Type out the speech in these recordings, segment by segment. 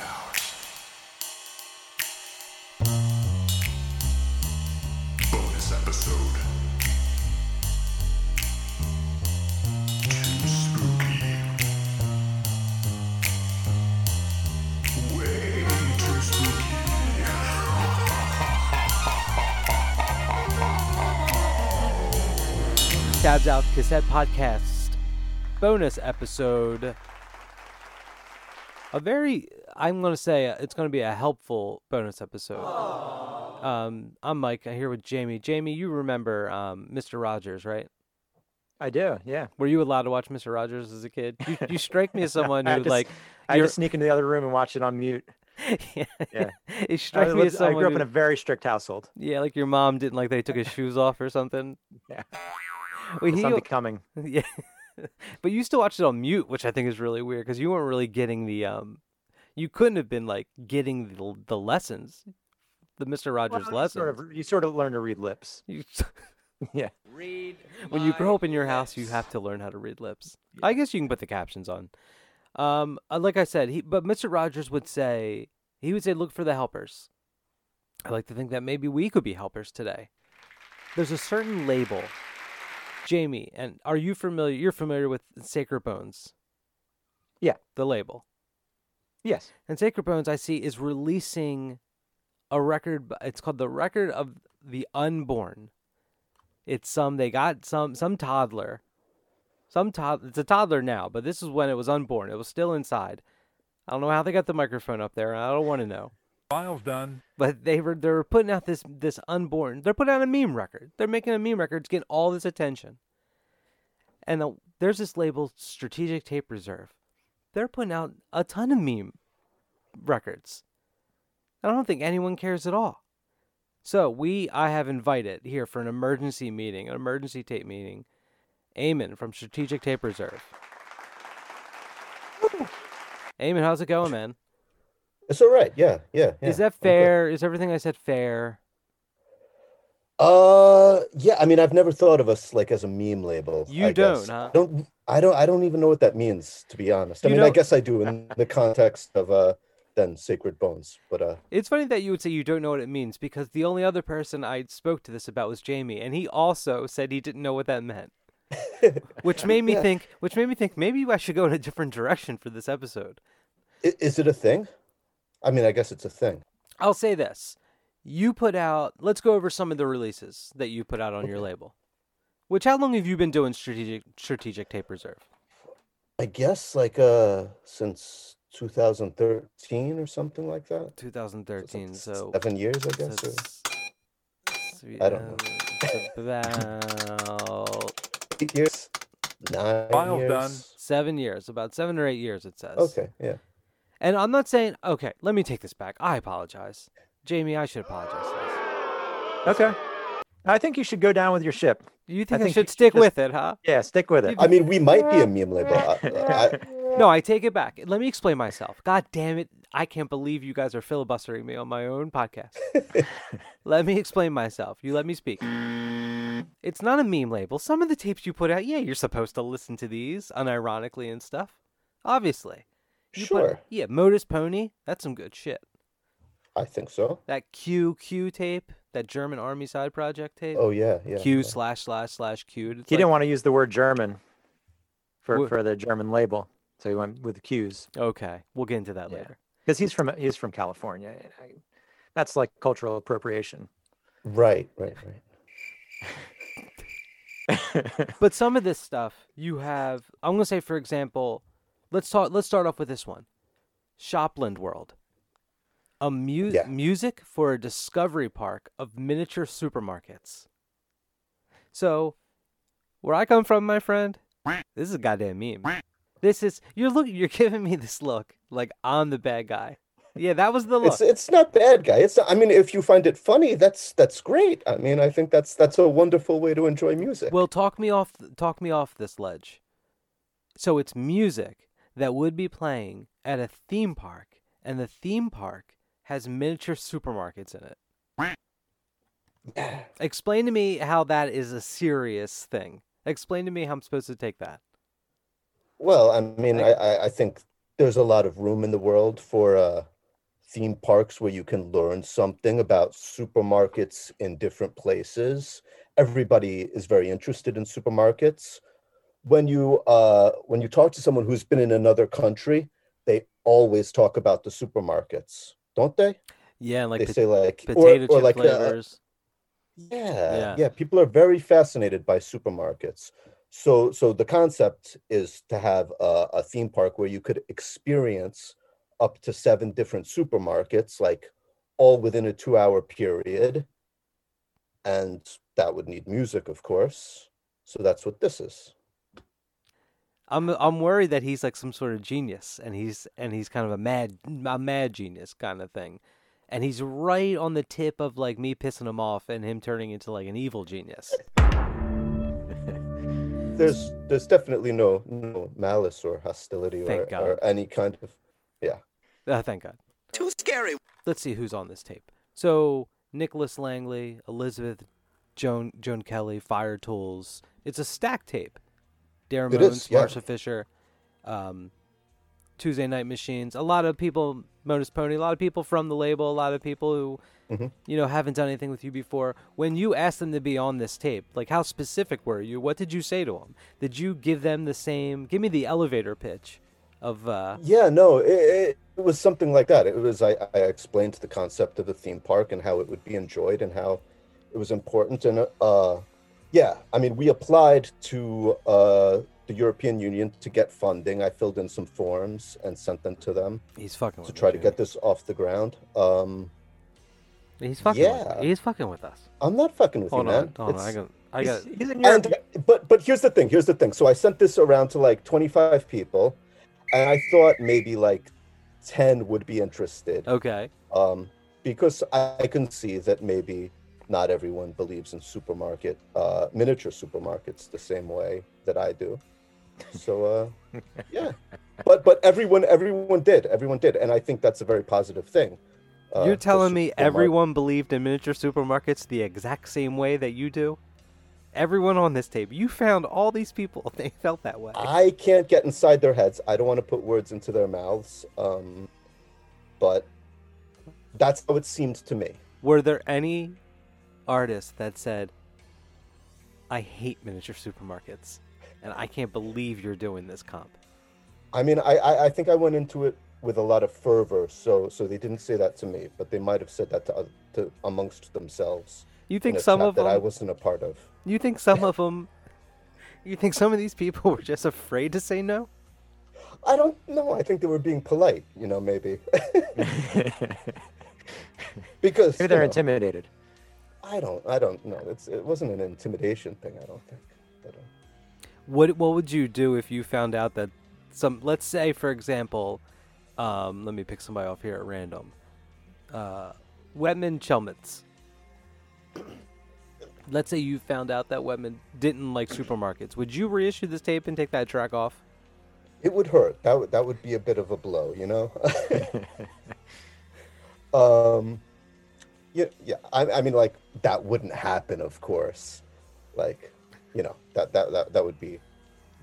out. Bonus episode. Too spooky. Way too spooky. Tabs Out Cassette Podcast bonus episode. A very, I'm going to say uh, it's going to be a helpful bonus episode. Um, I'm Mike. I'm here with Jamie. Jamie, you remember um, Mr. Rogers, right? I do, yeah. Were you allowed to watch Mr. Rogers as a kid? You, you strike me as someone I who just- like. I you're- to sneak into the other room and watch it on mute. yeah. Yeah. it I, strikes me as I grew up who- in a very strict household. yeah, like your mom didn't like they took his shoes off or something. Yeah. Well, he, unbecoming. Yeah. but you still watched it on mute, which I think is really weird because you weren't really getting the um you couldn't have been like getting the, the lessons. The Mr. Rogers Well, you lessons. Sort of, you sort of learn to read lips. You- Yeah. Read. When you grow up in your house, you have to learn how to read lips. I guess you can put the captions on. Um, uh, like I said, he but Mr. Rogers would say he would say, "Look for the helpers." I like to think that maybe we could be helpers today. There's a certain label, Jamie, and are you familiar? You're familiar with Sacred Bones? Yeah. the label. Yes. And Sacred Bones, I see, is releasing a record. It's called the Record of the Unborn. It's some they got some some toddler, some tod. It's a toddler now, but this is when it was unborn. It was still inside. I don't know how they got the microphone up there. and I don't want to know. File's done. But they were they're putting out this this unborn. They're putting out a meme record. They're making a meme record to get all this attention. And uh, there's this label, Strategic Tape Reserve. They're putting out a ton of meme records. I don't think anyone cares at all. So we, I have invited here for an emergency meeting, an emergency tape meeting, Eamon from Strategic Tape Reserve. Eamon, how's it going, man? It's all right. Yeah, yeah. yeah. Is that fair? Is everything I said fair? Uh, yeah. I mean, I've never thought of us like as a meme label. You I don't, guess. huh? I don't. I don't. I don't even know what that means, to be honest. I You mean, I don't- guess I do in the context of uh, then Sacred Bones, but uh, It's funny that you would say you don't know what it means because the only other person I spoke to this about was Jamie, and he also said he didn't know what that meant. which made me Yeah. think which made me think maybe I should go in a different direction for this episode. i- is it a thing? I mean, I guess it's a thing. I'll say this. You put out let's go over some of the releases that you put out on your label. Which how long have you been doing strategic strategic tape reserve? I guess like uh since 2013 or something like that. 2013. So seven years, I guess. or- that's- I don't know. About eight years, nine File's years. done. seven years, about seven or eight years, it says. Okay, yeah. And I'm not saying, okay, let me take this back. I apologize. Jamie, I should apologize. for this. Okay. I think you should go down with your ship. You think I, think should you should stick just- with it, huh? Yeah, stick with it. I mean, we might be a meme label. I, I, No, I take it back. Let me explain myself. God damn it. I can't believe you guys are filibustering me on my own podcast. let me explain myself. You let me speak. It's not a meme label. Some of the tapes you put out, yeah, you're supposed to listen to these unironically and stuff. Obviously. You put- Sure. yeah, Modus Pony, that's some good shit. I think so. That QQ tape, that German Army side project tape. Oh yeah, yeah. Q yeah. slash slash slash Q. he didn't want to use the word German for, Wh- for the German label, so he went with the Q's Okay, we'll get into that Yeah. later. because he's from he's from California. and I- That's like cultural appropriation. Right, right, right. But some of this stuff you have. I'm gonna say, for example, let's talk. Let's start off with this one, Shopland World, a mu- Yeah. music for a discovery park of miniature supermarkets. So, where I come from, my friend, this is a goddamn meme. This is you're looking. You're giving me this look like I'm the bad guy. Yeah, that was the look. It's it's not bad, guy. It's not, I mean, if you find it funny, that's that's great. I mean, I think that's that's a wonderful way to enjoy music. Well, talk me off. Talk me off this ledge. So it's music that would be playing at a theme park, and the theme park has miniature supermarkets in it. Explain to me how that is a serious thing. Explain to me how I'm supposed to take that. Well, I mean, I, I, I think there's a lot of room in the world for uh, theme parks where you can learn something about supermarkets in different places. Everybody is very interested in supermarkets. When you uh, when you talk to someone who's been in another country, they always talk about the supermarkets, don't they? Yeah, like they say like or- potato or, chip like uh, flavors. yeah, Yeah. yeah, people are very fascinated by supermarkets. So, so the concept is to have a, a theme park where you could experience up to seven different supermarkets, like all within a two-hour period, and that would need music, of course. So that's what this is. I'm I'm worried that he's like some sort of genius, and he's and he's kind of a mad a mad genius kind of thing, and he's right on the tip of like me pissing him off and him turning into like an evil genius. There's, there's definitely no, no malice or hostility or, Thank God. or any kind of, Oh, thank God. Too scary. Let's see who's on this tape. So Nicholas Langley, Elizabeth Joan Joan Kelly, Fire-Toolz. It's a stack tape. Darren It Moons, is, yeah. Marsha Fisher, um, Tuesday Night Machines. A lot of people, Modus Pony. A lot of people from the label. A lot of people who, Mhm. you know, haven't done anything with you before. When you asked them to be on this tape, like how specific were you? What did you say to them? Did you give them the same? Give me the elevator pitch of. uh Yeah, no, it, it, it was something like that. It was I, I explained the concept of the theme park and how it would be enjoyed and how it was important. And uh, yeah, I mean, we applied to uh, the European Union to get funding. I filled in some forms and sent them to them He's fucking to with me, try to get this off the ground. Um, He's fucking. Yeah. With, he's fucking with us. I'm not fucking with Hold you, on, man. hold on. I got. I got. He's, he's in Europe. and but but here's the thing here's the thing so i sent this around to like 25 people and i thought maybe like 10 would be interested Okay. um because i, I can see that maybe not everyone believes in supermarket uh miniature supermarkets the same way that i do so uh yeah but but everyone everyone did everyone did and i think that's a very positive thing uh, You're telling me everyone believed in miniature supermarkets the exact same way that you do? Everyone on this tape, you found all these people. They felt that way. I can't get inside their heads. I don't want to put words into their mouths. Um, but that's how it seemed to me. Were there any artists that said, "I hate miniature supermarkets, and I can't believe you're doing this comp"? I mean, I, I, I think I went into it with a lot of fervor, so so they didn't say that to me, but they might have said that to, oth- to amongst themselves. You think some of them that I wasn't a part of. You think some of them? You think some of these people were just afraid to say no? I don't know. I think they were being polite, you know, maybe because Maybe they're know, intimidated. I don't, I don't know. It's it wasn't an intimidation thing. I don't think. But, uh, What what would you do if you found out that some let's say for example, um, let me pick somebody off here at random. Uh, Wetman Chelmets. let's say you found out that Wetman didn't like supermarkets. Would you reissue this tape and take that track off? it would hurt. That would that would be a bit of a blow, you know. um, yeah, yeah. I, I mean, like that wouldn't happen, of course. Like, you know, that that that, that would be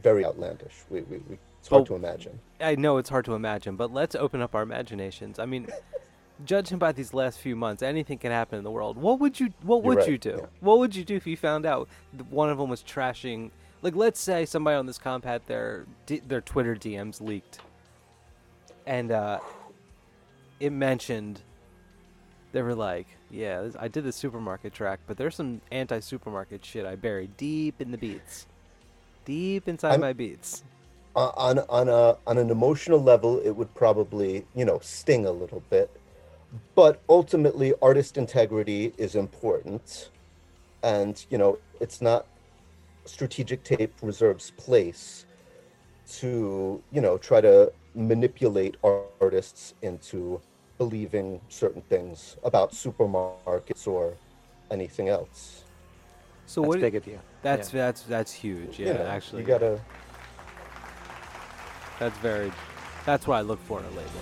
very outlandish. We, we, we it's hard But- to imagine. I know it's hard to imagine, but let's open up our imaginations. I mean, judging by these last few months, anything can happen in the world. What would you What You're would right, you do? yeah. What would you do if you found out one of them was trashing? Like, let's say somebody on this comp had their their Twitter DMs leaked, and uh, it mentioned they were like, "Yeah, this, I did the supermarket track, but there's some anti-supermarket shit I buried deep in the beats, deep inside I'm- my beats." Uh, on on a on an emotional level, it would probably you know sting a little bit, but ultimately, artist integrity is important, and you know it's not strategic tape reserves place to you know try to manipulate artists into believing certain things about supermarkets or anything else. So That's what? big of you. That's Yeah. that's that's huge. Yeah, you know, actually, you gotta. that's very. That's what I look for in a label.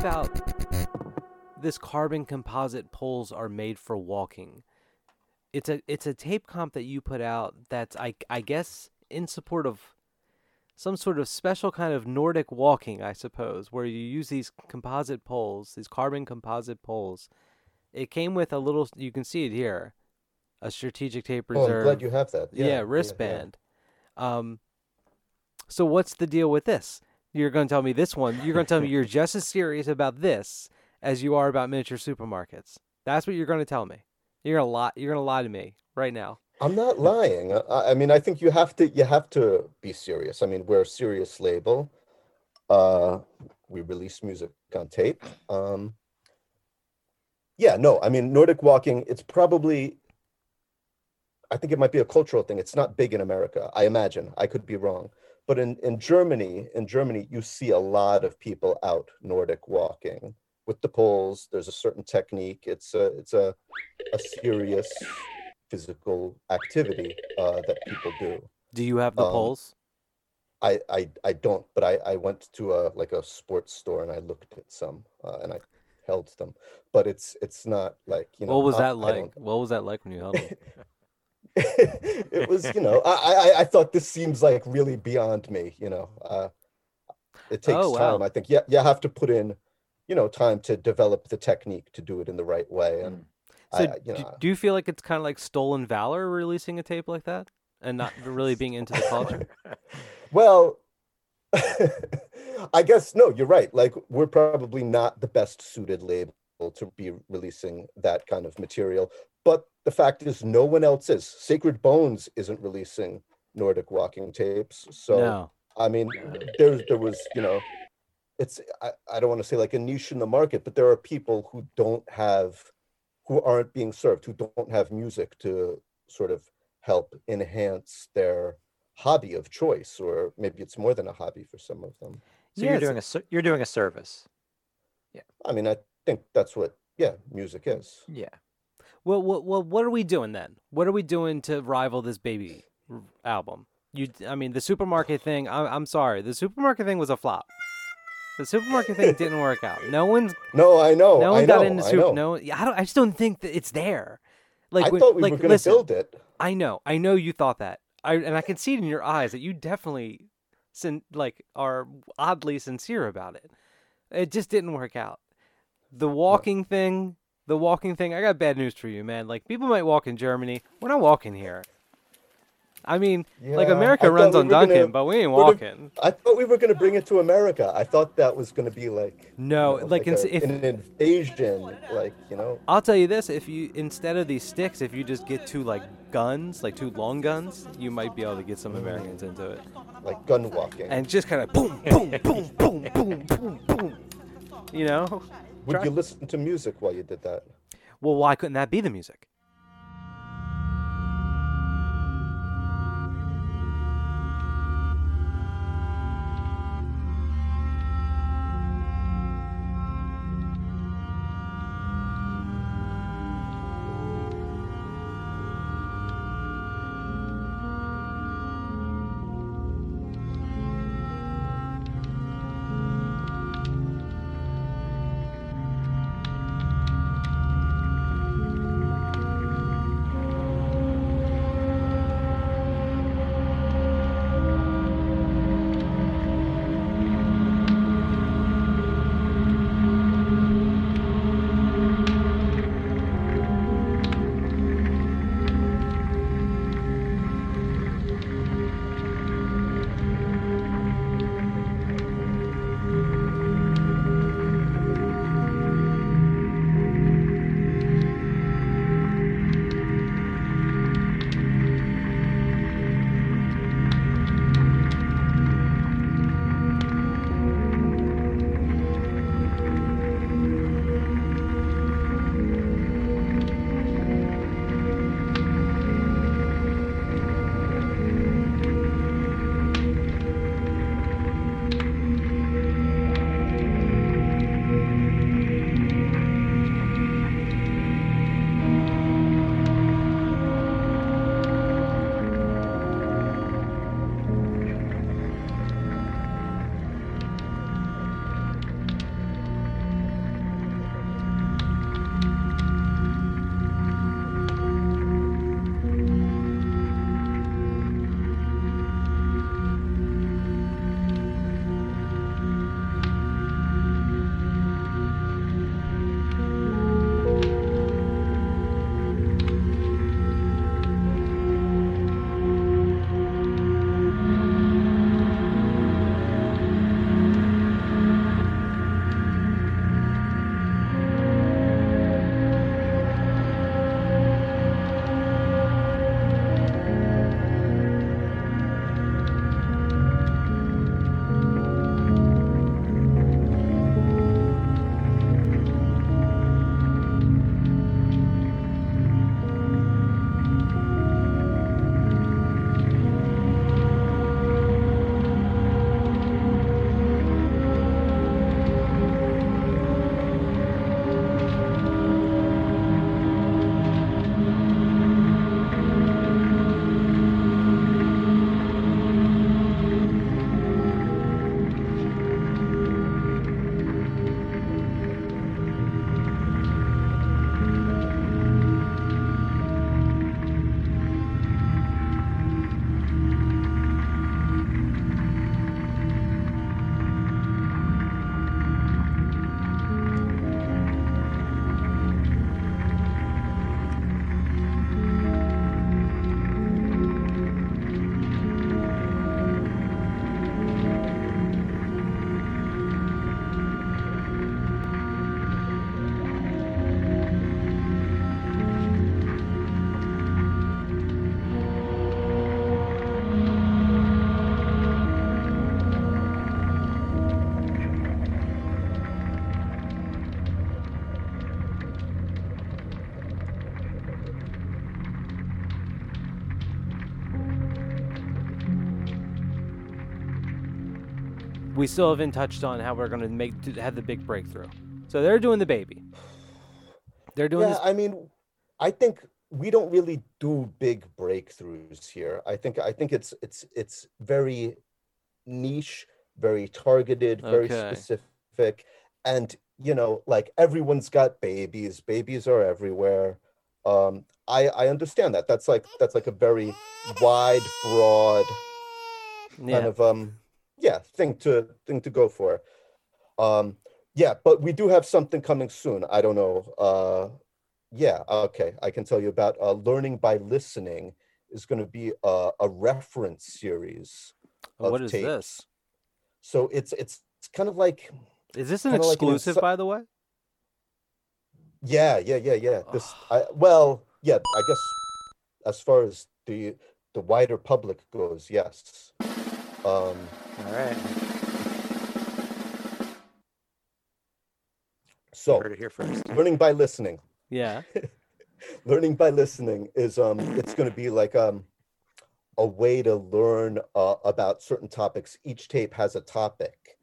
About this carbon composite poles are made for walking? It's a it's a tape comp that you put out that's I I guess in support of some sort of special kind of Nordic walking, I suppose, where you use these composite poles, these carbon composite poles. It came with a little you can see it here. A strategic tape Oh, reserve I'm glad you have that. yeah, Yeah, yeah, wristband. Um, so what's the deal with this? You're going to tell me this one. You're going to tell me you're just as serious about this as you are about miniature supermarkets. That's what you're going to tell me. You're gonna lie. You're gonna lie to me right now. I'm not lying. I, I mean, I think you have to you have to be serious. I mean, we're a serious label. Uh, we release music on tape. Um, yeah, no, I mean, Nordic walking. It's probably. I think it might be a cultural thing. It's not big in America. I imagine. I could be wrong, but in in Germany, in Germany, you see a lot of people out Nordic walking with the poles. There's a certain technique. It's a it's a a serious physical activity uh, that people do. Do you have the Um, poles? I, I I don't, but I I went to a like a sports store and I looked at some uh, and I held them, but it's it's not like you know. What was I- that like? What was that like when you held them? it was you know I, I I thought this seems like really beyond me. You know, uh, it takes Oh, wow. time. I think yeah you have to put in, you know, time to develop the technique to do it in the right way. And So, I, I- you do, know, do you feel like it's kind of like stolen valor releasing a tape like that and not really being into the culture? Well, I guess no, you're right. Like we're probably not the best suited label to be releasing that kind of material. But the fact is no one else is. Sacred Bones isn't releasing Nordic walking tapes. So no. I mean there there was, you know, it's I, I don't want to say like a niche in the market, but there are people who don't have who aren't being served, who don't have music to sort of help enhance their hobby of choice, or maybe it's more than a hobby for some of them. So Yeah, you're doing a you're doing a service. Yeah. I mean, I think that's what yeah, music is. Yeah. Well, well, well, what are we doing then? What are we doing to rival this baby r- album? You, I mean, the supermarket thing. I'm, I'm sorry, the supermarket thing was a flop. The supermarket thing didn't work out. No one's, No, I know. no I one know, got into I super. No, I don't. I just don't think that it's there. Like, I when- thought we like, were going to build it. I know, I know you thought that. I and I can see it in your eyes that you definitely, sin, like, are oddly sincere about it. It just didn't work out. The walking thing, the walking thing. I got bad news for you, man. Like people might walk in Germany. We're not walking here. I mean, like Yeah, I America runs we on were gonna- Dunkin', but we ain't walking. I thought we were going to bring it to America. I thought that was going to be like you No, know, like, ins- a- if- an invasion, like you know. I'll tell you this: if you instead of these sticks, if you just get two like guns, like two long guns, you might be able to get some Americans into it. like gun walking. and just kind of boom, boom, boom, boom, boom, boom, boom. You know? Would try- you listen to music while you did that? Well, why couldn't that be the music? We still haven't touched on how we're going to make have the big breakthrough. So they're doing the baby. They're doing yeah, this. I mean, I think we don't really do big breakthroughs here. I think I think it's it's it's very niche, very targeted, very Okay. specific, and you know, like everyone's got babies. Babies are everywhere. Um, I I understand that. That's like that's like a very wide, broad yeah. kind of um yeah thing to thing to go for um yeah but we do have something coming soon i don't know uh yeah okay i can tell you about uh learning by listening is going to be a, a reference series of what is tapes. this? so it's it's it's kind of like Is this an kinda like an exclusive, by the way? yeah yeah yeah yeah this i well yeah i guess as far as the the wider public goes yes um All right. so heard it here first. learning by listening Yeah. learning by listening is um it's going to be like um a way to learn uh, about certain topics each tape has a topic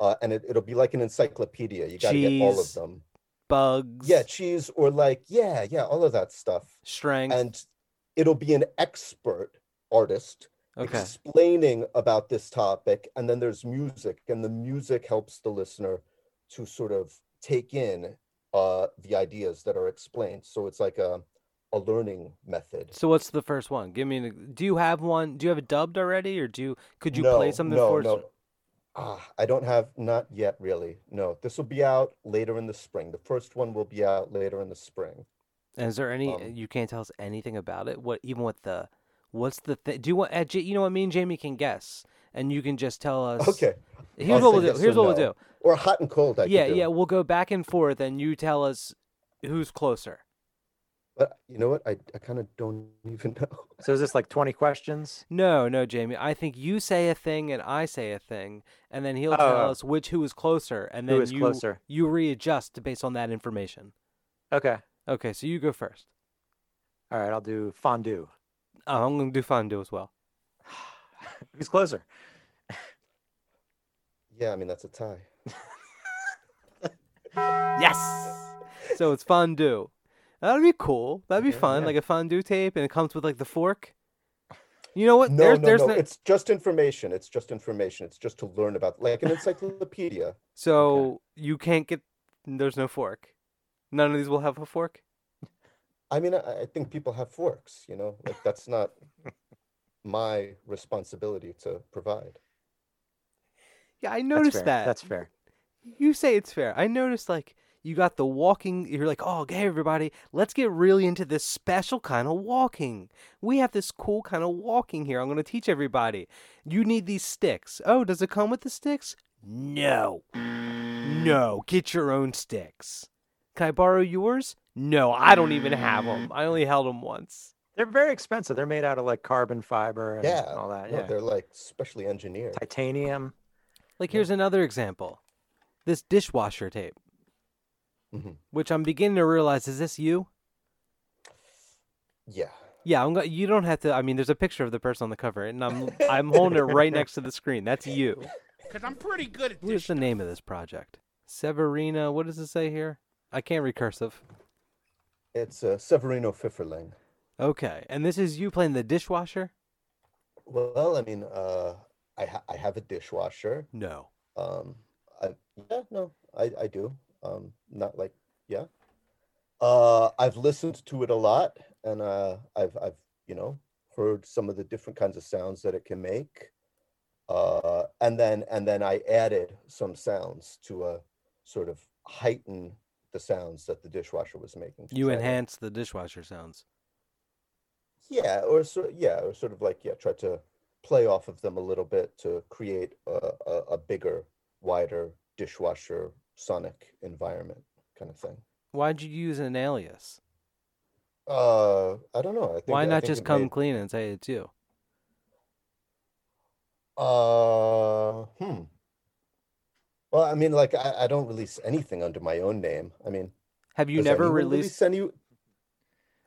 uh, and it, it'll be like an encyclopedia you got to get all of them Bugs. yeah cheese or like yeah yeah all of that stuff Strength. and it'll be an expert artist okay. explaining about this topic and then there's music and the music helps the listener to sort of take in uh the ideas that are explained so it's like a a learning method So what's the first one? Give me. An, do you have one? Do you have it dubbed already, or do you? Could you play something no, for us? no. Ah, I don't have not yet really. No, this will be out later in the spring. The first one will be out later in the spring. And is there any? Um, you can't tell us anything about it. What even what the? What's the thing? Do you want? Uh, J- you know what? Me and Jamie can guess, and you can just tell us. Okay. Here's I'll what we'll do. Here's or what we'll do. Or hot and cold. I Yeah, yeah. We'll go back and forth, and you tell us who's closer. But you know what? I, I kind of don't even know. So is this like 20 questions? No, no, Jamie. I think you say a thing and I say a thing, and then he'll Oh, tell oh. us which who is closer, and then is you closer? you readjust based on that information. Okay. Okay, so you go first. All right. I'll do fondue. Oh, I'm gonna do fondue as well. Who's closer? Yeah, I mean that's a tie. Yes. so it's fondue. That'd be cool. That'd be Okay, fun, yeah. like a fondue tape, and it comes with like the fork. You know what? No, there's no, there's no. no- It's just information. It's just information. It's just to learn about, like an encyclopedia. so you can't get. There's no fork. None of these will have a fork. I mean, I, I think people have forks. You know, like that's not my responsibility to provide. Yeah, I noticed fair. that. That's fair. You say it's fair. I noticed like you got the walking. You're like, oh, hey everybody, let's get really into this special kind of walking. We have this cool kind of walking here. I'm going to teach everybody. You need these sticks. Oh, does it come with the sticks? No. No. Get your own sticks. Can I borrow yours? No, I don't even have them. I only held them once. They're very expensive. They're made out of like carbon fiber and Yeah, all that. no, Yeah. they're like specially engineered. Titanium. Like here's another example. This dishwasher tape, Mhm. which I'm beginning to realize is this you? Yeah. Yeah, I'm go- you don't have to. I mean, there's a picture of the person on the cover, and I'm I'm holding it right next to the screen. That's you. Because I'm pretty good at What is the name of this project? Severina. What does it say here? I can't recursive. It's uh, Severino Pfifferling. Okay, and this is you playing the dishwasher? Well, I mean, uh, I ha- I have a dishwasher. No. Um, I, yeah, no, I I do. Um, not like yeah. Uh, I've listened to it a lot, and uh, I've I've you know heard some of the different kinds of sounds that it can make. Uh, and then and then I added some sounds to a sort of heighten the sounds that the dishwasher was making. You enhance the dishwasher sounds. Yeah, or sort yeah, or sort of like yeah, try to play off of them a little bit to create a, a, a bigger, wider dishwasher sonic environment kind of thing. Why'd you use an alias? Uh, I don't know. I think Why not just come made- clean and say it's you? Uh, hmm. Well, I mean, like I, I don't release anything under my own name. I mean, Have you never released? release any?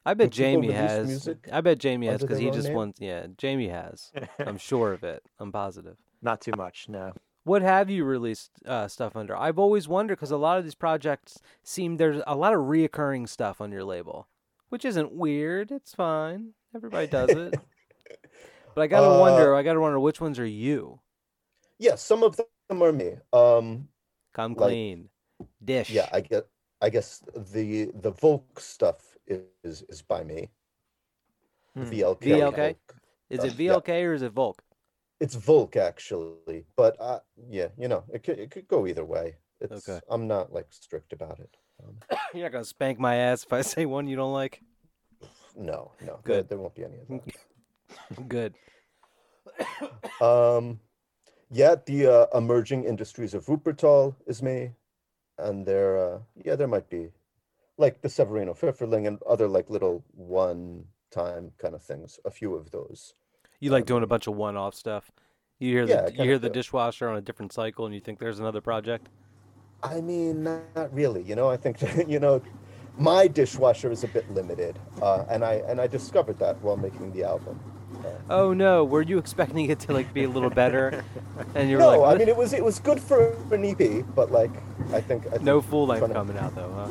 I bet Jamie has. music I bet Jamie has because he just name? wants. Yeah, Jamie has. I'm sure of it. I'm positive. Not too much. No. What have you released uh, stuff under? I've always wondered because a lot of these projects seem there's a lot of reoccurring stuff on your label, which isn't weird. It's fine. Everybody does it. but I gotta Uh, wonder. I gotta wonder which ones are you. Yeah, some of are me. Um, Come Like- clean, dish. yeah, I get. I guess the the Volk stuff is is by me. Hmm. VLK. VLK? Is it uh, yeah. VLK or is it Volk? It's Volk actually, but uh, yeah, you know, it could it could go either way. It's Okay. I'm not like strict about it. Um, You're not gonna spank my ass if I say one you don't like. no, no, Good. There, there won't be any of that. Good. Um, yeah, the uh, emerging industries of Wuppertal is me, and there, uh, yeah, there might be like the Severino Pfifferling and other like little one-time kind of things. A few of those. You like doing a bunch of one-off stuff. You hear Yeah, the you hear the dishwasher on a different cycle, and you think there's another project. I mean, not, not really. You know, I think you know, my dishwasher is a bit limited, uh, and I and I discovered that while making the album. Oh no, were you expecting it to like be a little better? And you were no, like, I mean it was it was good for an EP, but like I think, I think no full length coming out though, huh?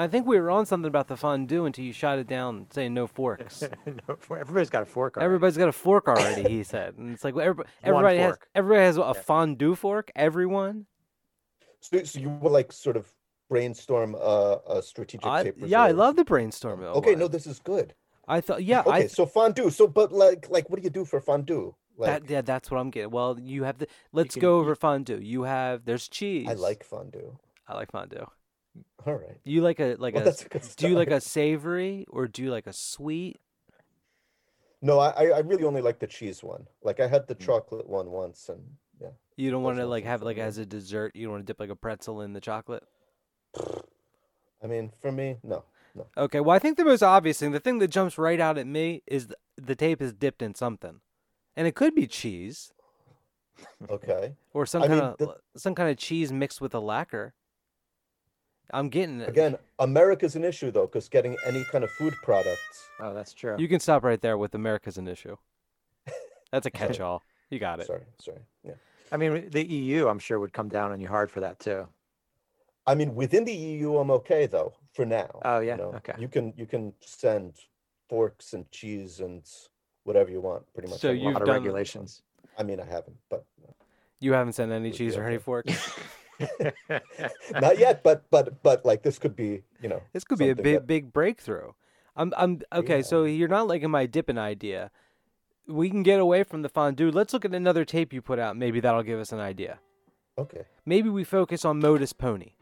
I think we were on something about the fondue until you shot it down, saying no forks. no, everybody's got a fork. already. Everybody's got a fork already, he said, and it's like well, everybody, everybody has everybody has a Yeah. fondue fork. Everyone. So, so you will like sort of brainstorm a, a strategic I, tape yeah, I love the brainstorm. Okay, no, this is good. I thought yeah, Okay, so fondue. So, but like, like, what do you do for fondue? Like, that yeah, that's what I'm getting. Well, you have the let's can- go over fondue. You have there's cheese. I like fondue. I like fondue. All right. You like a like Well, a a do you like a savory or do you like a sweet? No, I, I- really only like the cheese one. Like, I had the Mm. chocolate one once, and yeah. You don't want to like have like as a dessert. You don't want to dip like a pretzel in the chocolate. I mean, for me, no, no. Okay, well I think the most obvious thing, the thing that jumps right out at me is th- the tape is dipped in something, and it could be cheese Okay. or some I kind mean, of the- some kind of cheese mixed with a lacquer. I'm getting it. Again, America's an issue though, because getting any kind of food products. Oh, that's true. You can stop right there with America's an issue. That's a catch-all. You got it. Sorry, sorry. Yeah. I mean, the EU, I'm sure, would come down on you hard for that too. I mean, within the EU, I'm okay though for now. Oh, you yeah? know. Okay. You can you can send forks and cheese and whatever you want, pretty much. So A. You've lot of done- regulations. I mean, I haven't, but You haven't sent any cheese or any okay. forks. not yet. But but but like this could be, you know. This could be a big that- big breakthrough. I'm I'm okay. Yeah. So you're not liking my dipping idea. We can get away from the fondue. Let's look at another tape you put out. Maybe that'll give us an idea. Okay. Maybe we focus on Modus Pony.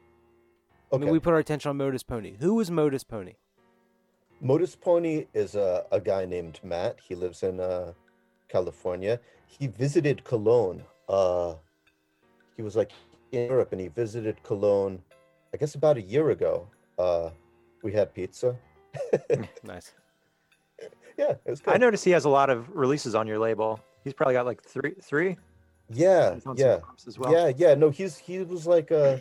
I Okay. mean, we put our attention on Modus Pony. Who is Modus Pony? Modus Pony is a, a guy named Matt. He lives in uh, California. He visited Cologne. Uh, he was like in Europe and he visited Cologne, I guess about a year ago. Uh, we had pizza. Nice. Yeah, it was good. I noticed he has a lot of releases on your label. He's probably got like three, three. Yeah, He's on some yeah, as well. yeah, yeah. No, he's he was like uh,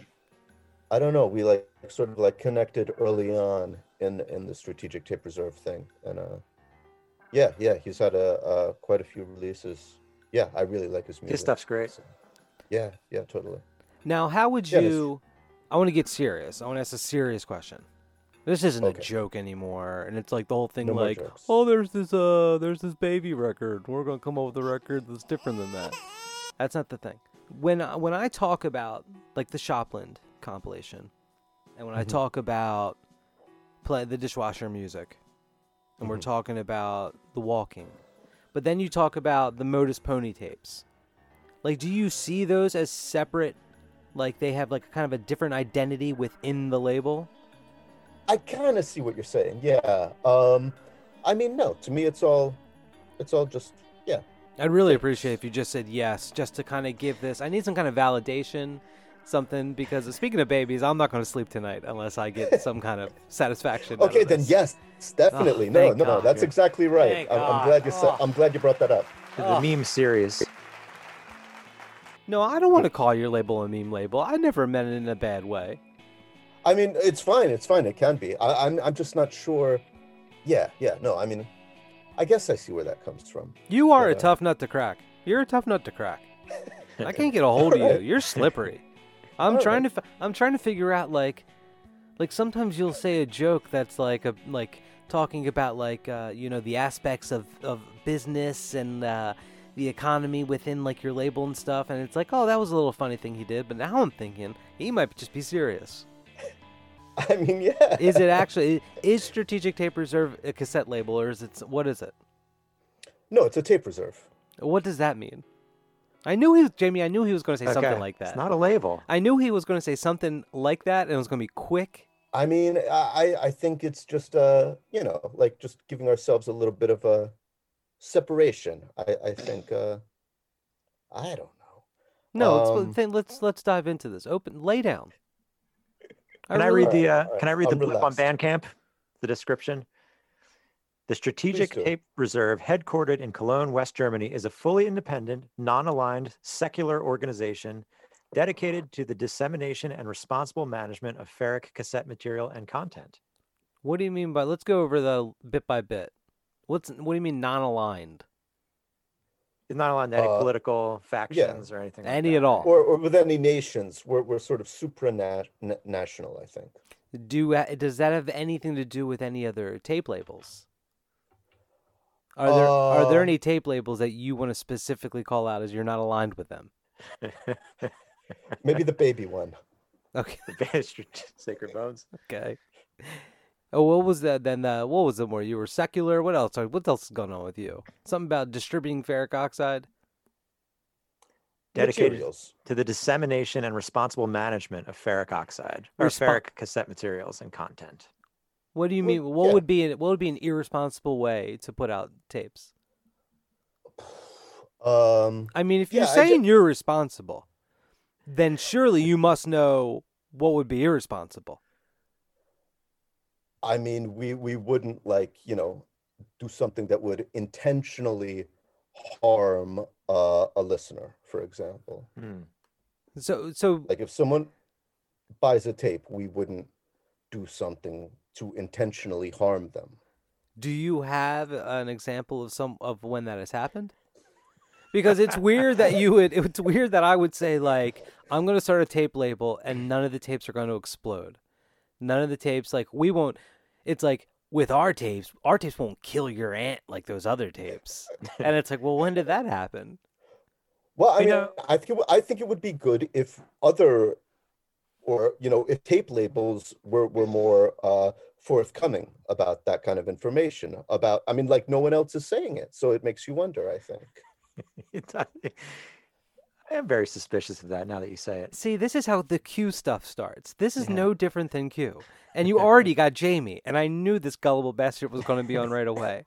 I don't know. We like sort of like connected early on in in the strategic tape reserve thing, and uh, yeah, yeah. He's had a uh, quite a few releases. Yeah, I really like his music. His stuff's great. so- Yeah, yeah, totally. Now, how would you? I want to get serious. I want to ask a serious question. This isn't Okay. a joke anymore, and it's like the whole thing, No like, oh, there's this, uh, there's this baby record. We're gonna come up with a record that's different than that. That's not the thing. When I, when I talk about like the Shopland compilation, and when I Mhm. talk about play the dishwasher music, and we're Mhm. talking about the walking, but then you talk about the Modus Pony tapes. Like, do you see those as separate? Like they have like kind of a different identity within the label. I kind of see what you're saying. Yeah. Um, I mean, no. To me, it's all, it's all just yeah. I'd really appreciate if you just said yes, just to kind of give this. I need some kind of validation, something because speaking of babies, I'm not going to sleep tonight unless I get some kind of satisfaction. Okay, of then yes, definitely. no, no, no. God. That's exactly right. I'm, I'm glad you said. Oh. I'm glad you brought that up. The Oh. meme series. No, I don't want to call your label a meme label. I never meant it in a bad way. I mean, it's fine. It's fine. It can be. I, I'm. I'm just not sure. Yeah. Yeah. No. I mean, I guess I see where that comes from. You are a Yeah. tough nut to crack. You're a tough nut to crack. I can't get a hold of you. You're slippery. I'm trying to. Fi- I'm trying to figure out like, like sometimes you'll say a joke that's like a like talking about like uh, you know the aspects of of business and uh, the economy within like your label and stuff, and it's like oh that was a little funny thing he did, but now I'm thinking he might just be serious. I mean, yeah. Is it actually is Strategic Tape Reserve a cassette label or is it what is it? No, it's a tape reserve. What does that mean? I knew he was Jamie. I knew he was going to say something like that. It's not a label. I knew he was going to say something like that, and it was going to be quick. I mean, I I think it's just uh, you know, like just giving ourselves a little bit of a separation. I I think uh, I don't know. No, let's Um, let's let's dive into this. Open, lay down. Can I, really- read the? Uh, Alright, can I read the I'm blip on. Bandcamp? The description. The Strategic. Tape Reserve, headquartered in Cologne, West Germany, is a fully independent, non-aligned, secular organization dedicated to the dissemination and responsible management of ferric cassette material and content. What do you mean by? Let's go over the bit by bit. What's what do you mean non-aligned? It's not aligned to any Uh, political factions or anything. like Any that. at all? Or or with any nations, we're we're sort of supranational. I think. Do does that have anything to do with any other tape labels? Are there are there Uh, any tape labels that you want to specifically call out as you're not aligned with them? Maybe the baby one. Okay. the bastard sacred bones. Okay. Oh, what was that then? Uh, what was the more you were secular? What else? What else is going on with you? Something about distributing ferric oxide. Dedicated Materials. to the dissemination and responsible management of ferric oxide or Respo- ferric cassette materials and content. What do you Well, mean? What yeah. would be an, what would be an irresponsible way to put out tapes? Um, I mean, if Yeah, you're I ju- saying you're responsible, then surely you must know what would be irresponsible. I mean, we we wouldn't like, you know, do something that would intentionally harm uh, a listener, for example. Hmm. So, so Like if someone buys a tape, we wouldn't do something to intentionally harm them. do you have an example of some of when that has happened? Because it's weird that you would. It's weird that I would say like I'm going to start a tape label and none of the tapes are going to explode. None of the tapes like we won't. It's like with our tapes, our tapes won't kill your aunt like those other tapes. and it's like, well, when did that happen? Well, I You mean, know- I think it, w- I think it would be good if other, or you know, if tape labels were were more uh, forthcoming about that kind of information. About, I mean, like no one else is saying it, so it makes you wonder. I think. It's- I I am very suspicious of that now that you say it. See, this is how the Q stuff starts. This is Yeah. no different than Q. And you already got Jamie, and I knew this gullible bastard was going to be on right away.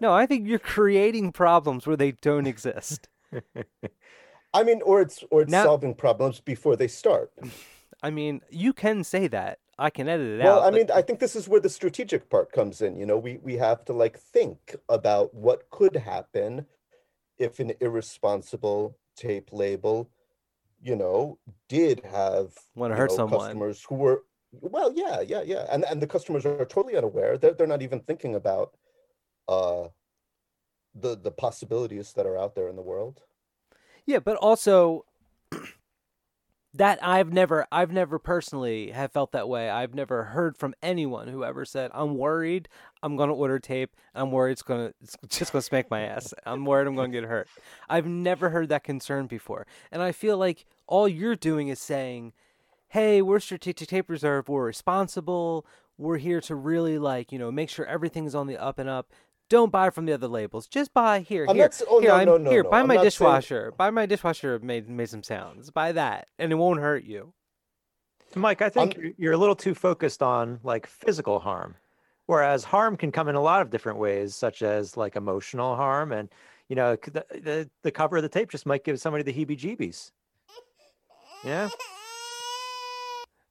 No, I think you're creating problems where they don't exist. I mean, or it's or it's Now- solving problems before they start. I mean, you can say that. I can edit it Well, out. I but- mean, I think this is where the strategic part comes in. You know, we we have to like think about what could happen if an irresponsible tape label, you know, did have hurt know, someone. customers who were well, yeah, yeah, yeah, and and the customers are totally unaware. They're they're not even thinking about uh the the possibilities that are out there in the world. Yeah, but also that I've never I've never personally have felt that way. I've never heard from anyone who ever said, "I'm worried. I'm going to order tape. I'm worried it's going to it's just going to spank my ass. I'm worried I'm going to get hurt." I've never heard that concern before. And I feel like all you're doing is saying, "Hey, we're Strategic Tape Reserve. We're responsible. We're here to really like, you know, make sure everything's on the up and up." Don't buy from the other labels. Just buy here. I'm here, not oh, here, no, I'm- no, no, here. no. Buy I'm my not saying- dishwasher. Buy my dishwasher. Made made some sounds. Buy that, and it won't hurt you. Mike, I think I'm- you're- you're a little too focused on like physical harm, whereas harm can come in a lot of different ways, such as like emotional harm, and you know the the, the cover of the tape just might give somebody the heebie-jeebies. Yeah,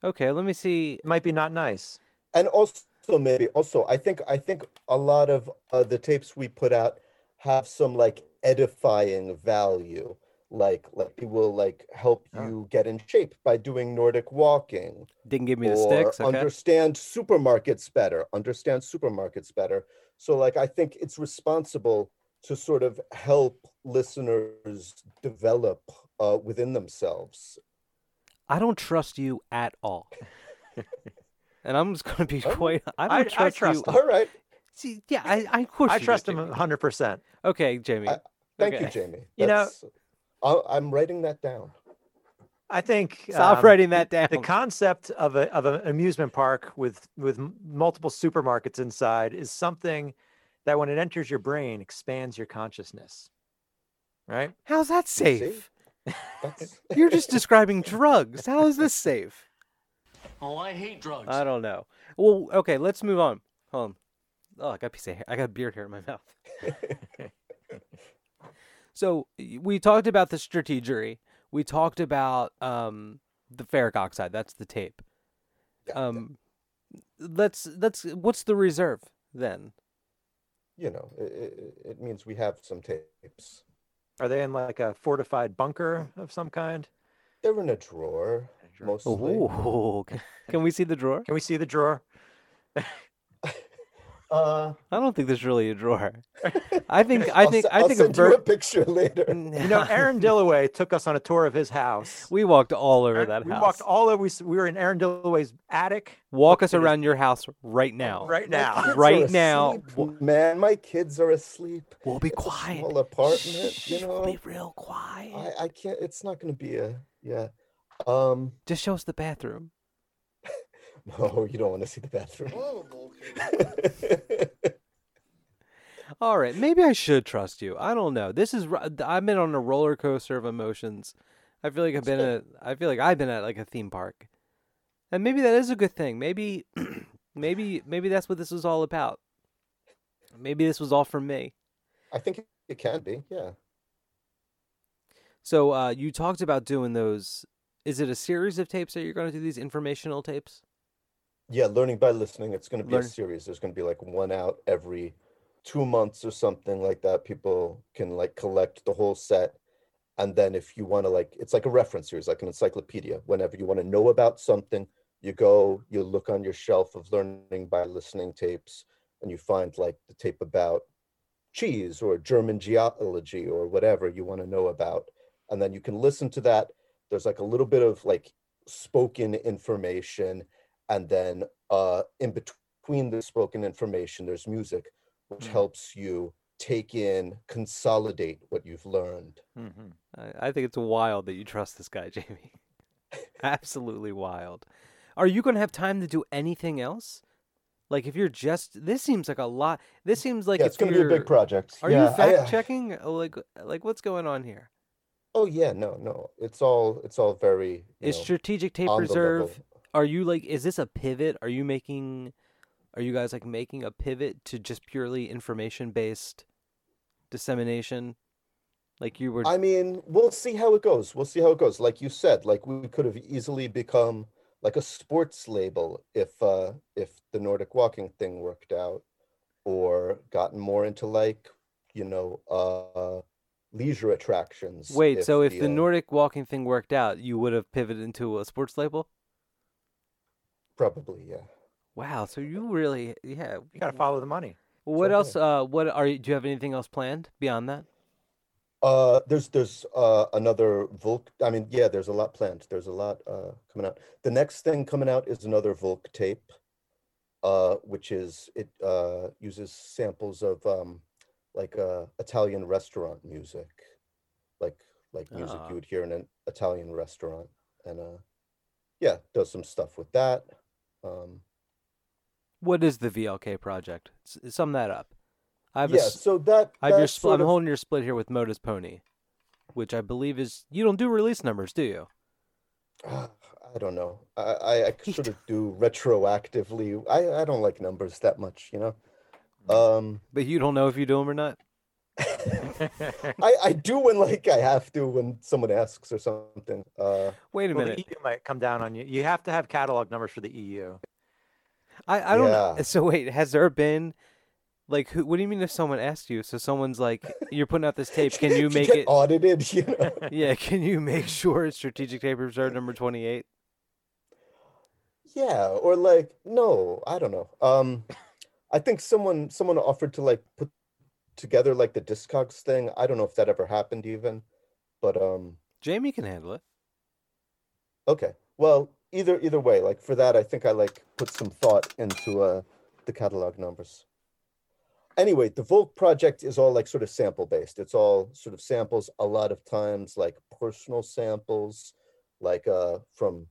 Okay, let me see. it might be not nice. and also maybe also i think i think a lot of uh, the tapes we put out have some like edifying value like like it will like help Oh. you get in shape by doing nordic walking Didn't give me the sticks. Okay. understand supermarkets better understand supermarkets better so like i think it's responsible to sort of help listeners develop uh, within themselves I don't trust you at all. and I'm just gonna be Oh, quite. I I- don't I trust, trust you. him. all right See, yeah, I, I of course I you trust him Jamie. hundred percent. Okay, Jamie. I- thank you Okay. jamie You know- That's- I- i'm writing that down I think Stop um, writing that down. the concept of a of an amusement park with with multiple supermarkets inside is something that when it enters your brain expands your consciousness right How's that safe? You're just describing drugs. How is this safe? Oh, I hate drugs. I don't know. Well, okay, let's move on. Hold on. Oh, I got a piece of hair. I got beard hair in my mouth. so we talked about the strategery. We talked about um, the ferric oxide. That's the tape. Yeah, yeah. Um, let's let's. What's the reserve then? you know, it, it, it means we have some tapes. are they in like a fortified bunker of some kind They're in a drawer, Drawer. Mostly. Oh, can, can we see the drawer? can we see the drawer Uh, I don't think there's really a drawer. I think I I'll think I I'll think a send you a ver- picture later. You know, Aaron Dilloway took us on a tour of his house. we walked all over Aaron- that we house. We walked all over. We, we were in Aaron Dilloway's attic Walk us around your house right now. right now. Right now. asleep, man. My kids are asleep. We'll be It's a quiet. small apartment, Shh, you we'll be real quiet. I, I can't. It's not going to be a yeah. Um, Just show us the bathroom. no, you don't want to see the bathroom. All right, maybe I should trust you. I don't know. This is I've been on a roller coaster of emotions. I feel like I've been at I feel like I've been at like a theme park. And maybe that is a good thing. Maybe maybe maybe that's what this was all about. Maybe this was all for me. I think it- it can be. Yeah. So uh you talked about doing those is it a series of tapes that you're going to do these informational tapes? Yeah, learning by listening. It's going to be Learn- a series. There's going to be like one out every two months or something like that. People can like collect the whole set. And then if you want to like, it's like a reference series, like an encyclopedia. Whenever you want to know about something, you go, you look on your shelf of learning by listening tapes, and you find like the tape about cheese or German geology or whatever you want to know about. And then you can listen to that. There's like a little bit of like spoken information and then uh, in between the spoken information there's music which Mm. helps you take in consolidate what you've learned Mhm. I, I think it's wild that you trust this guy, Jamie. Absolutely wild. Are you going to have time to do anything else? Like if you're just this seems like a lot. This seems like yeah it's going to be a big project Are yeah, you fact uh, checking? Like like what's going on here? Oh yeah no no it's all it's all very Is know, strategic tape reserve? Are you like? Is this a pivot? Are you making? Are you guys like making a pivot to just purely information based dissemination? Like you were. i mean we'll see how it goes we'll see how it goes like you said like we could have easily become like a sports label if uh if the nordic walking thing worked out or gotten more into like you know uh leisure attractions Wait, so if the uh, Nordic walking thing worked out, you would have pivoted into a sports label? probably yeah Wow, so you really, yeah. You got to follow the money. What So, else? Uh, what are you? Do you have anything else planned beyond that? Uh, there's there's uh another VLK. I mean, yeah, there's a lot planned. There's a lot uh coming out. The next thing coming out is another VLK tape, uh, which is it uh uses samples of um like uh Italian restaurant music, like like music Ah. you would hear in an Italian restaurant, and uh, yeah, does some stuff with that. Um, What is the VLK project? S- sum that up. I have yeah, s- so that I have your sort I'm of- holding your split here with Modus Pony, which I believe is you don't do release numbers, do you? Ah, I don't know. I, I, I sort of do retroactively. I, I don't like numbers that much, you know. Um, But you don't know if you do them or not. I, I do when like I have to when someone asks or something. Uh, Wait a Well, the minute. EU might come down on you. You have to have catalog numbers for the EU. I I don't. know. Yeah. So wait, has there been like who? What do you mean if someone asked you? So someone's like, you're putting out this tape. Can you make it? audited? You know. Yeah. Can you make sure it's strategic tape reserve number 28? Yeah, or like no, I don't know. Um, I think someone someone offered to like put together like the Discogs thing. I don't know if that ever happened even, but um, Jamie can handle it. Okay. Well, either either way, like for that, I think I like put some thought into uh the catalog numbers. Anyway, the VLK project is all like sort of sample based. It's all sort of samples. A lot of times, like personal samples, like uh from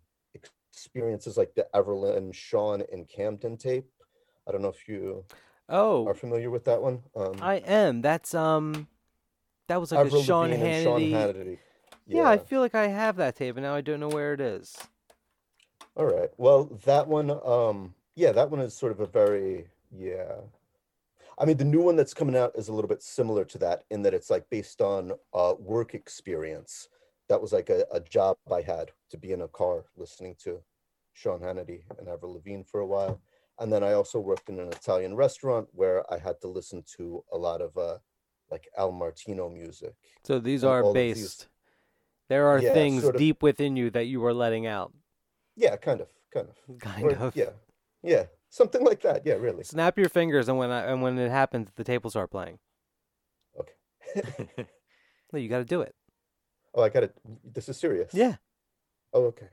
experiences like the Everlyn, Sean, and Camden tape. I don't know if you Oh, are familiar with that one. Um, I am. That's um, that was like Avril a Sean Hannity. Sean Hannity. Yeah. I feel like I have that tape, and now I don't know where it is. All right. Well, that one, um, yeah, that one is sort of a very, yeah. I mean, the new one that's coming out is a little bit similar to that in that it's like based on uh, work experience. That was like a, a job I had to be in a car listening to Sean Hannity and Avril Lavigne for a while. And then I also worked in an Italian restaurant where I had to listen to a lot of uh, like Al Martino music. So these are of these- based. There are Yeah, things sort of- deep within you that you are letting out. Yeah, kind of, kind of. Kind Or- of. Yeah, yeah. something like that. Yeah, really. Snap your fingers, and when I, and when it happens, the tables are playing. Okay. No, you got to do it. oh, I got it. This is serious. Yeah. Oh, okay.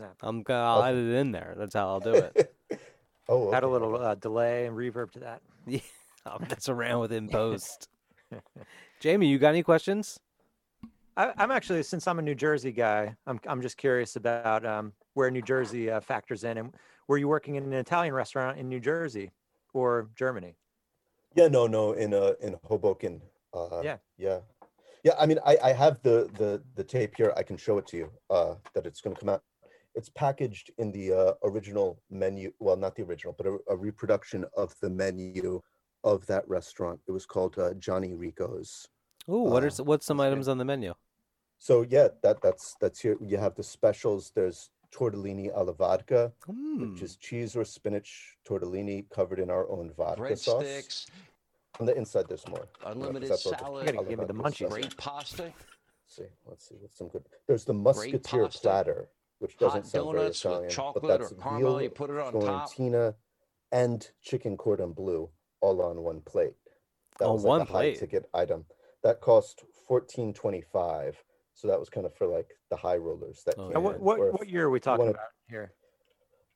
All right, there Good you go. snap. I'm gonna I'll Okay. edit it in there. That's how I'll do it. Oh, Add a little uh, delay and reverb to that. yeah, I'll mess around with it in post. Jamie, you got any questions? I, I'm actually, since I'm a New Jersey guy, I'm I'm just curious about um, where New Jersey uh, factors in, and were you working in an Italian restaurant in New Jersey or Germany? Yeah, no, no, in uh in Hoboken. Uh Yeah. yeah. Yeah, I mean I I have the the the tape here. I can show it to you uh that it's going to come out. It's packaged in the uh, original menu, well not the original, but a, a reproduction of the menu of that restaurant. It was called uh, Johnny Rico's. Oh, what are Uh, what's some that's good. items on the menu? So yeah, that that's that's here. You have the specials. There's tortellini alla vodka, Hmm. which is cheese or spinach tortellini covered in our own vodka sauce. Breadsticks, On the inside, there's more. uh, 'cause unlimited that's all just salad. Gotta give me the vodka munchies. great pasta, Let's see, let's see, what's some good. There's the musketeer pasta, platter, which doesn't hot sound very donuts with Italian, chocolate but or that's caramel. veal, You put it on top. Fiorentina, and chicken cordon bleu all on one plate. That On was like one a high plate? ticket item. That cost fourteen twenty five. So that was kind of for like the high rollers that oh, came what, in. What, what year are we talking wanna- about here?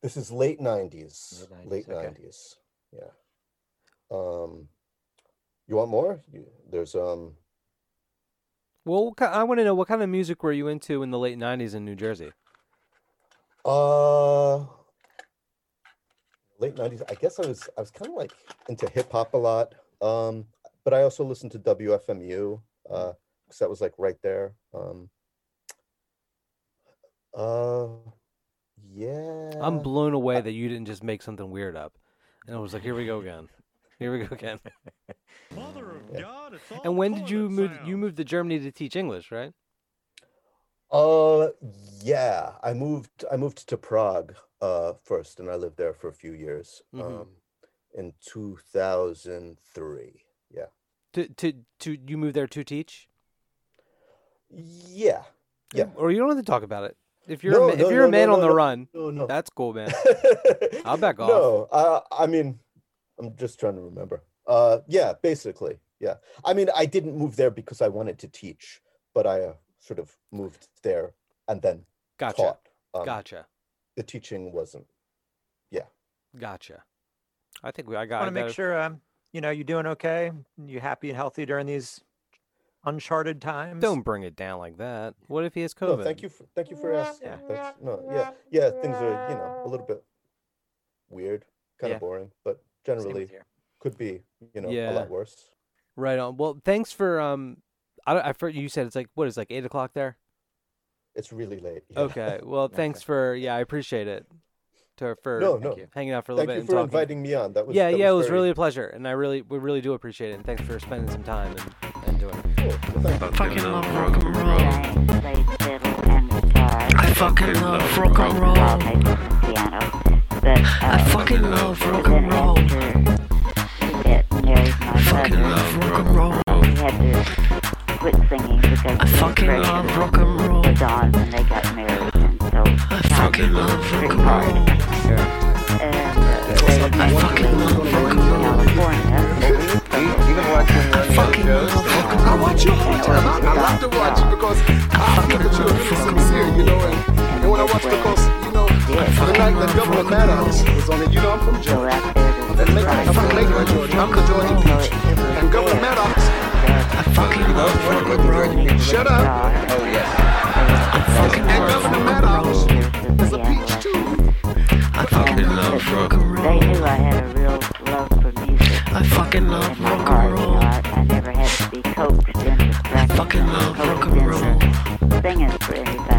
This is late nineties. Late 90s, okay. Yeah. Um, you want more? You, there's um. Well, I want to know what kind of music were you into in the late '90s in New Jersey? Uh, late nineties. I guess I was I was kind of like into hip hop a lot. Um, but I also listened to WFMU. Uh, because that was like right there. Um. Uh, yeah. I'm blown away that you didn't just make something weird up. And I was like, here we go again. Here we go again. Mother of God, it's all And when did you toilet move? You moved to Germany to teach English, right? Uh, yeah, I moved. I moved to Prague uh first, and I lived there for a few years. Mhm. Um, in two thousand three. Yeah. To to to you moved there to teach? Yeah. Yeah. Or you don't have to talk about it. If you're No, a, ma- no, if you're a man no, on the no, run, No, no. that's cool, man. I'll back off. No, I I mean, I'm just trying to remember. Uh, yeah, basically, yeah. I mean, I didn't move there because I wanted to teach, but I uh, sort of moved there and then Gotcha. taught. Um, Gotcha. The teaching wasn't. Yeah. Gotcha. I think we, I I got want to make sure um, you know you're doing okay. You happy and healthy during these uncharted times. Don't bring it down like that. What if he has COVID? No, thank you. For, thank you for asking. Yeah. That's, no, yeah, yeah. Things are you know a little bit weird, kind Yeah. of boring, but generally could be you know a lot worse. Right on. Well, thanks for um. I don't, I for you said it's like what is like eight o'clock there. It's really late. yeah. Okay. Well, thanks for yeah, I appreciate it. To for No, no. hanging out for a little Thank you bit for and talking. inviting me on. That was yeah, that yeah, it was very really a pleasure, and I really we really do appreciate it. And thanks for spending some time and, and doing it. cool. Well, thank you. fucking love rock and roll. I played fiddle and guitar. I fucking love rock and roll. I played piano. But, I fucking love rock and roll. after he got married my I fucking love rock and roll. He had to quit singing because I fucking love rock and roll. was on when they got married. And so I fucking love rock and roll. And uh, I fucking love rock and roll. California. I fucking love rock and roll. I watch you all the time. I, I love to watch you because I feel that you're really sincere, you know. And, and when I watch because, you know, the night that Governor Maddox was on it, you know, I'm from Georgia. out there to And make, I'm from Lakeland, Georgia. I'm the Georgia Peach. And Governor Maddox, I fucking love rock and roll. shut up. Oh, yeah. I fucking And love Governor rock and roll. Maddox is a peach too. I fucking love rock and They roll. knew I had a real love for music. I fucking love in my rock and roll. I, I never had to be coaxed into I fucking love coaxed rock and roll. into singing for anybody.